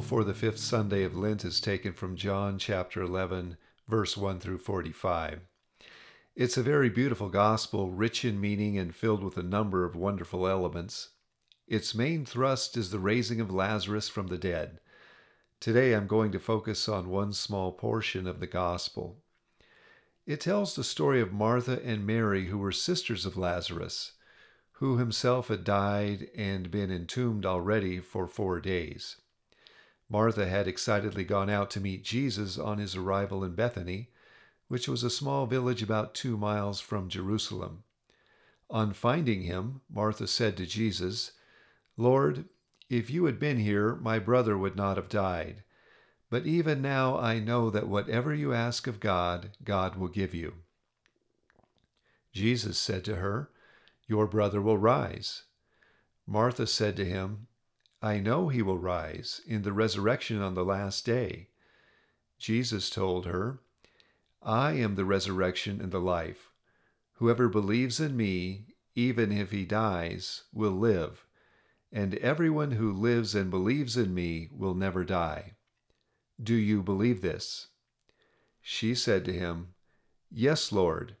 Gospel for the fifth Sunday of Lent is taken from John chapter 11, verse 1 through 45. It's a very beautiful Gospel, rich in meaning and filled with a number of wonderful elements. Its main thrust is the raising of Lazarus from the dead. Today I'm going to focus on one small portion of the Gospel. It tells the story of Martha and Mary, who were sisters of Lazarus who himself had died and been entombed already for four days. Martha had excitedly gone out to meet Jesus on his arrival in Bethany, which was a small village about two miles from Jerusalem. On finding him, Martha said to Jesus, Lord, if you had been here, my brother would not have died. But even now I know that whatever you ask of God, God will give you. Jesus said to her, your brother will rise. Martha said to him, I know he will rise in the resurrection on the last day. Jesus told her, I am the resurrection and the life. Whoever believes in me, even if he dies, will live, and everyone who lives and believes in me will never die. Do you believe this? She said to him, Yes, Lord.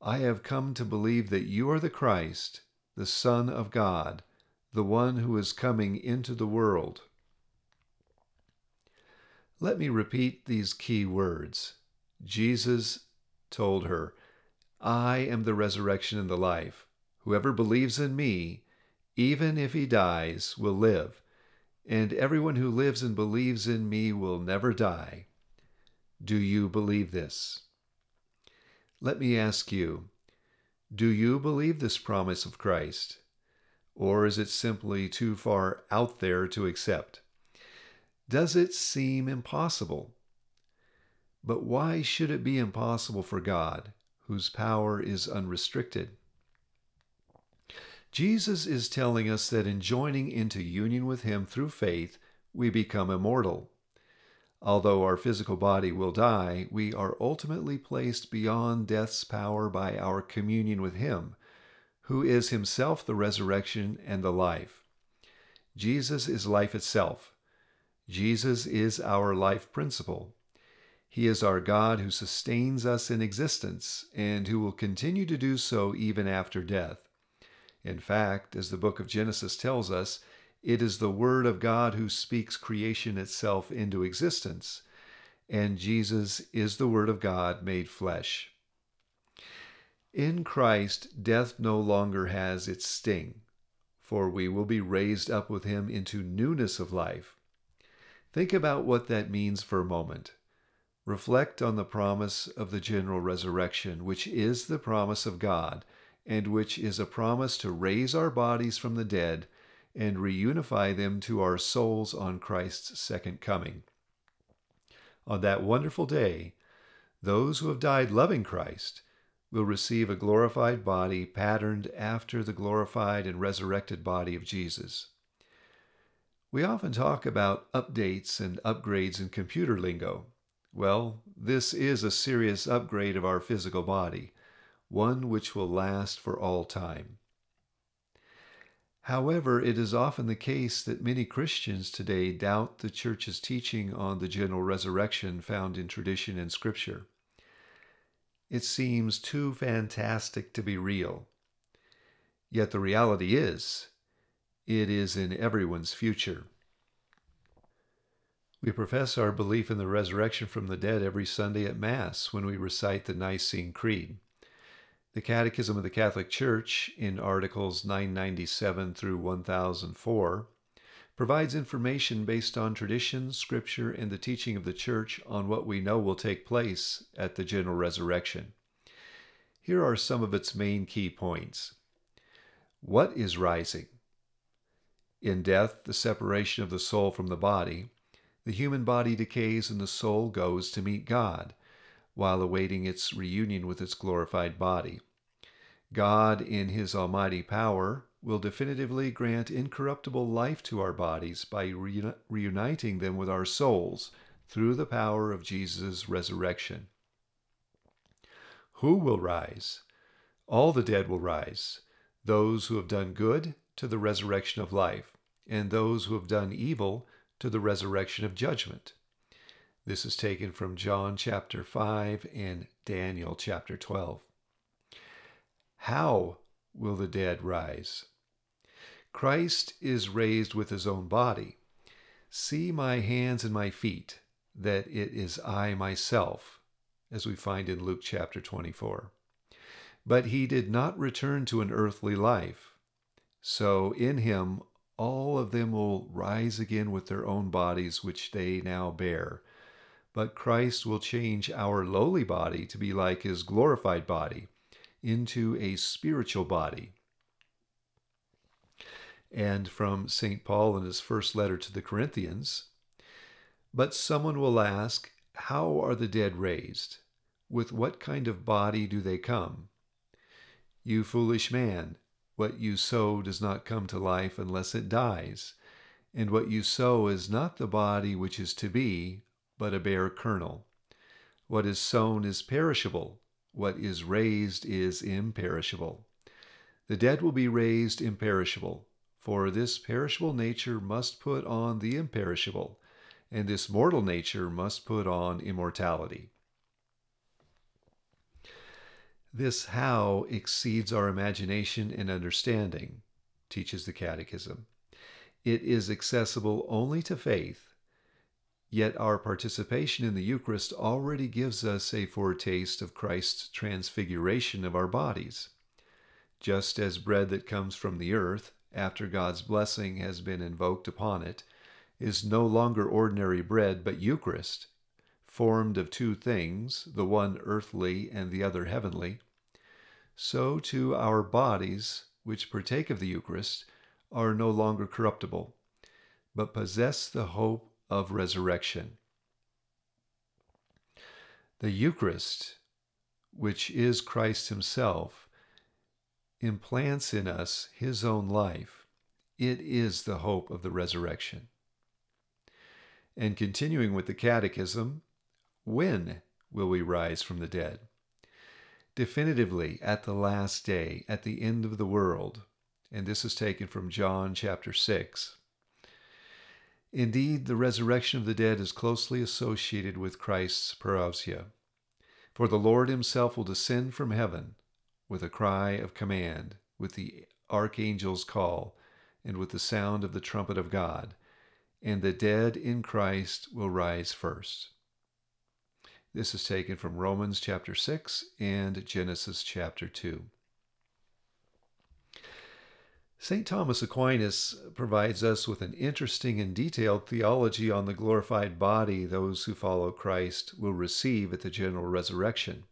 I have come to believe that you are the Christ, the Son of God, the one who is coming into the world. Let me repeat these key words. Jesus told her, I am the resurrection and the life. Whoever believes in me, even if he dies, will live, and everyone who lives and believes in me will never die. Do you believe this? Let me ask you do you believe this promise of Christ? Or is it simply too far out there to accept? Does it seem impossible? But why should it be impossible for God, whose power is unrestricted? Jesus is telling us that in joining into union with Him through faith, we become immortal. Although our physical body will die, we are ultimately placed beyond death's power by our communion with Him, who is Himself the resurrection and the life. Jesus is life itself. Jesus is our life principle. He is our God who sustains us in existence and who will continue to do so even after death. In fact, as the book of Genesis tells us, it is the Word of God who speaks creation itself into existence, and Jesus is the Word of God made flesh. In Christ, death no longer has its sting, for we will be raised up with him into newness of life. Think about what that means for a moment. Reflect on the promise of the general resurrection, which is the promise of God, and which is a promise to raise our bodies from the dead and reunify them to our souls on Christ's second coming. On that wonderful day, those who have died loving Christ will receive a glorified body patterned after the glorified and resurrected body of Jesus. We often talk about updates and upgrades in computer lingo. Well, this is a serious upgrade of our physical body, one which will last for all time. However, it is often the case that many Christians today doubt the Church's teaching on the general resurrection found in tradition and Scripture. It seems too fantastic to be real. Yet the reality is, it is in everyone's future. We profess our belief in the resurrection from the dead every Sunday at Mass when we recite the Nicene Creed. The Catechism of the Catholic Church, in Articles 997 through 1004, provides information based on tradition, scripture, and the teaching of the Church on what we know will take place at the general resurrection. Here are some of its main key points. What is rising? In death, the separation of the soul from the body, the human body decays and the soul goes to meet God while awaiting its reunion with its glorified body. God, in His almighty power, will definitively grant incorruptible life to our bodies by reuniting them with our souls through the power of Jesus' resurrection. Who will rise? All the dead will rise, those who have done good to the resurrection of life, and those who have done evil to the resurrection of judgment. This is taken from John chapter 5 and Daniel chapter 12. How will the dead rise? Christ is raised with his own body. See my hands and my feet, that it is I myself, as we find in Luke chapter 24. But he did not return to an earthly life. So in him all of them will rise again with their own bodies, which they now bear. But Christ will change our lowly body to be like his glorified body, into a spiritual body and from St. Paul in his first letter to the Corinthians. But someone will ask, How are the dead raised? With what kind of body do they come? You foolish man, what you sow does not come to life unless it dies. And what you sow is not the body which is to be, but a bare kernel. What is sown is perishable, what is raised is imperishable. The dead will be raised imperishable for this perishable nature must put on the imperishable, and this mortal nature must put on immortality. This how exceeds our imagination and understanding, teaches the Catechism. It is accessible only to faith, yet our participation in the Eucharist already gives us a foretaste of Christ's transfiguration of our bodies. Just as bread that comes from the earth after God's blessing has been invoked upon it, is no longer ordinary bread, but Eucharist, formed of two things, the one earthly and the other heavenly, so too our bodies, which partake of the Eucharist, are no longer corruptible, but possess the hope of resurrection. The Eucharist, which is Christ Himself, implants in us his own life, it is the hope of the resurrection. And continuing with the Catechism, when will we rise from the dead? Definitively at the last day, at the end of the world. And this is taken from John chapter 6. Indeed, the resurrection of the dead is closely associated with Christ's parousia. For the Lord himself will descend from heaven with a cry of command, with the archangel's call, and with the sound of the trumpet of God, and the dead in Christ will rise first. This is taken from Romans chapter 6 and Genesis chapter 2. St. Thomas Aquinas provides us with an interesting and detailed theology on the glorified body those who follow Christ will receive at the general resurrection.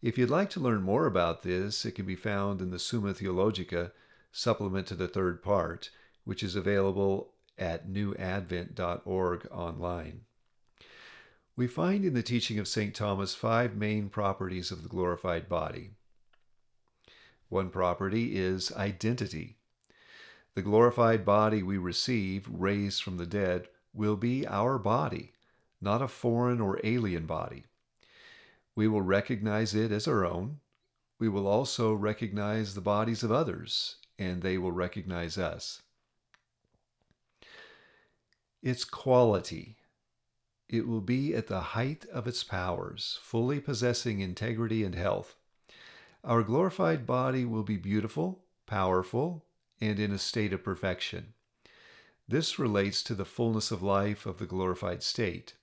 If you'd like to learn more about this, it can be found in the Summa Theologica, supplement to the third part, which is available at newadvent.org online. We find in the teaching of St. Thomas five main properties of the glorified body. One property is identity. The glorified body we receive, raised from the dead, will be our body, not a foreign or alien body. We will recognize it as our own. We will also recognize the bodies of others, and they will recognize us. Its quality. It will be at the height of its powers, fully possessing integrity and health. Our glorified body will be beautiful, powerful, and in a state of perfection. This relates to the fullness of life of the glorified state.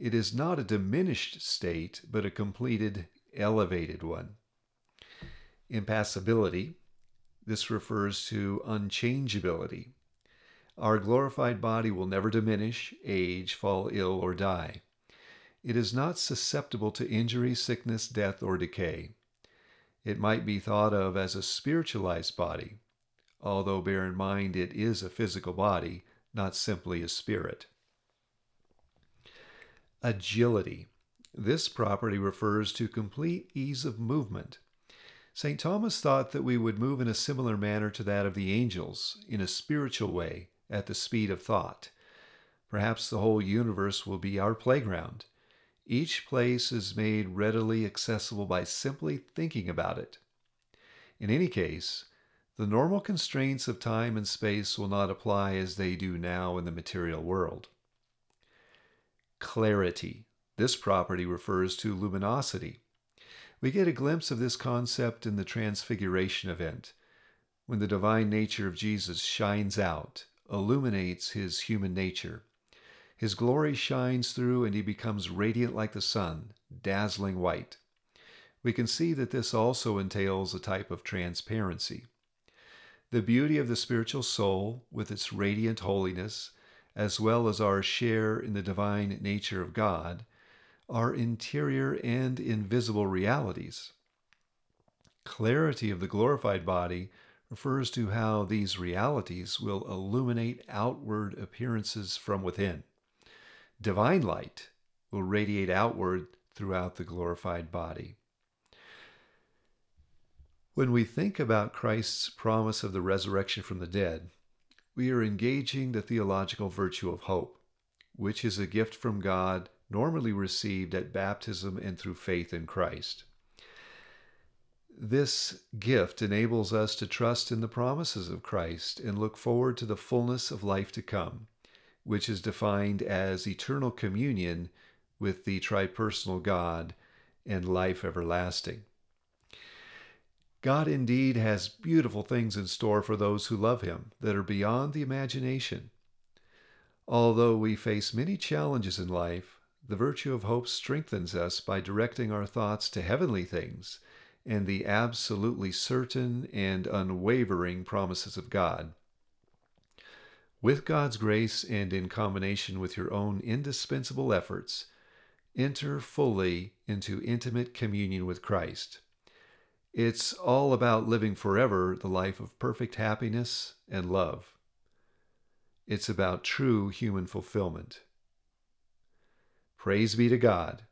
It is not a diminished state, but a completed, elevated one. Impassibility. This refers to unchangeability. Our glorified body will never diminish, age, fall ill, or die. It is not susceptible to injury, sickness, death, or decay. It might be thought of as a spiritualized body, although bear in mind it is a physical body, not simply a spirit. Agility. This property refers to complete ease of movement. St. Thomas thought that we would move in a similar manner to that of the angels, in a spiritual way, at the speed of thought. Perhaps the whole universe will be our playground. Each place is made readily accessible by simply thinking about it. In any case, the normal constraints of time and space will not apply as they do now in the material world. Clarity. This property refers to luminosity. We get a glimpse of this concept in the Transfiguration event, when the divine nature of Jesus shines out, illuminates his human nature. His glory shines through and he becomes radiant like the sun, dazzling white. We can see that this also entails a type of transparency. The beauty of the spiritual soul, with its radiant holiness, as well as our share in the divine nature of God, are interior and invisible realities. Clarity of the glorified body refers to how these realities will illuminate outward appearances from within. Divine light will radiate outward throughout the glorified body. When we think about Christ's promise of the resurrection from the dead, we are engaging the theological virtue of hope, which is a gift from God normally received at baptism and through faith in Christ. This gift enables us to trust in the promises of Christ and look forward to the fullness of life to come, which is defined as eternal communion with the tripersonal God and life everlasting. God indeed has beautiful things in store for those who love Him that are beyond the imagination. Although we face many challenges in life, the virtue of hope strengthens us by directing our thoughts to heavenly things and the absolutely certain and unwavering promises of God. With God's grace and in combination with your own indispensable efforts, enter fully into intimate communion with Christ. It's all about living forever the life of perfect happiness and love. It's about true human fulfillment. Praise be to God.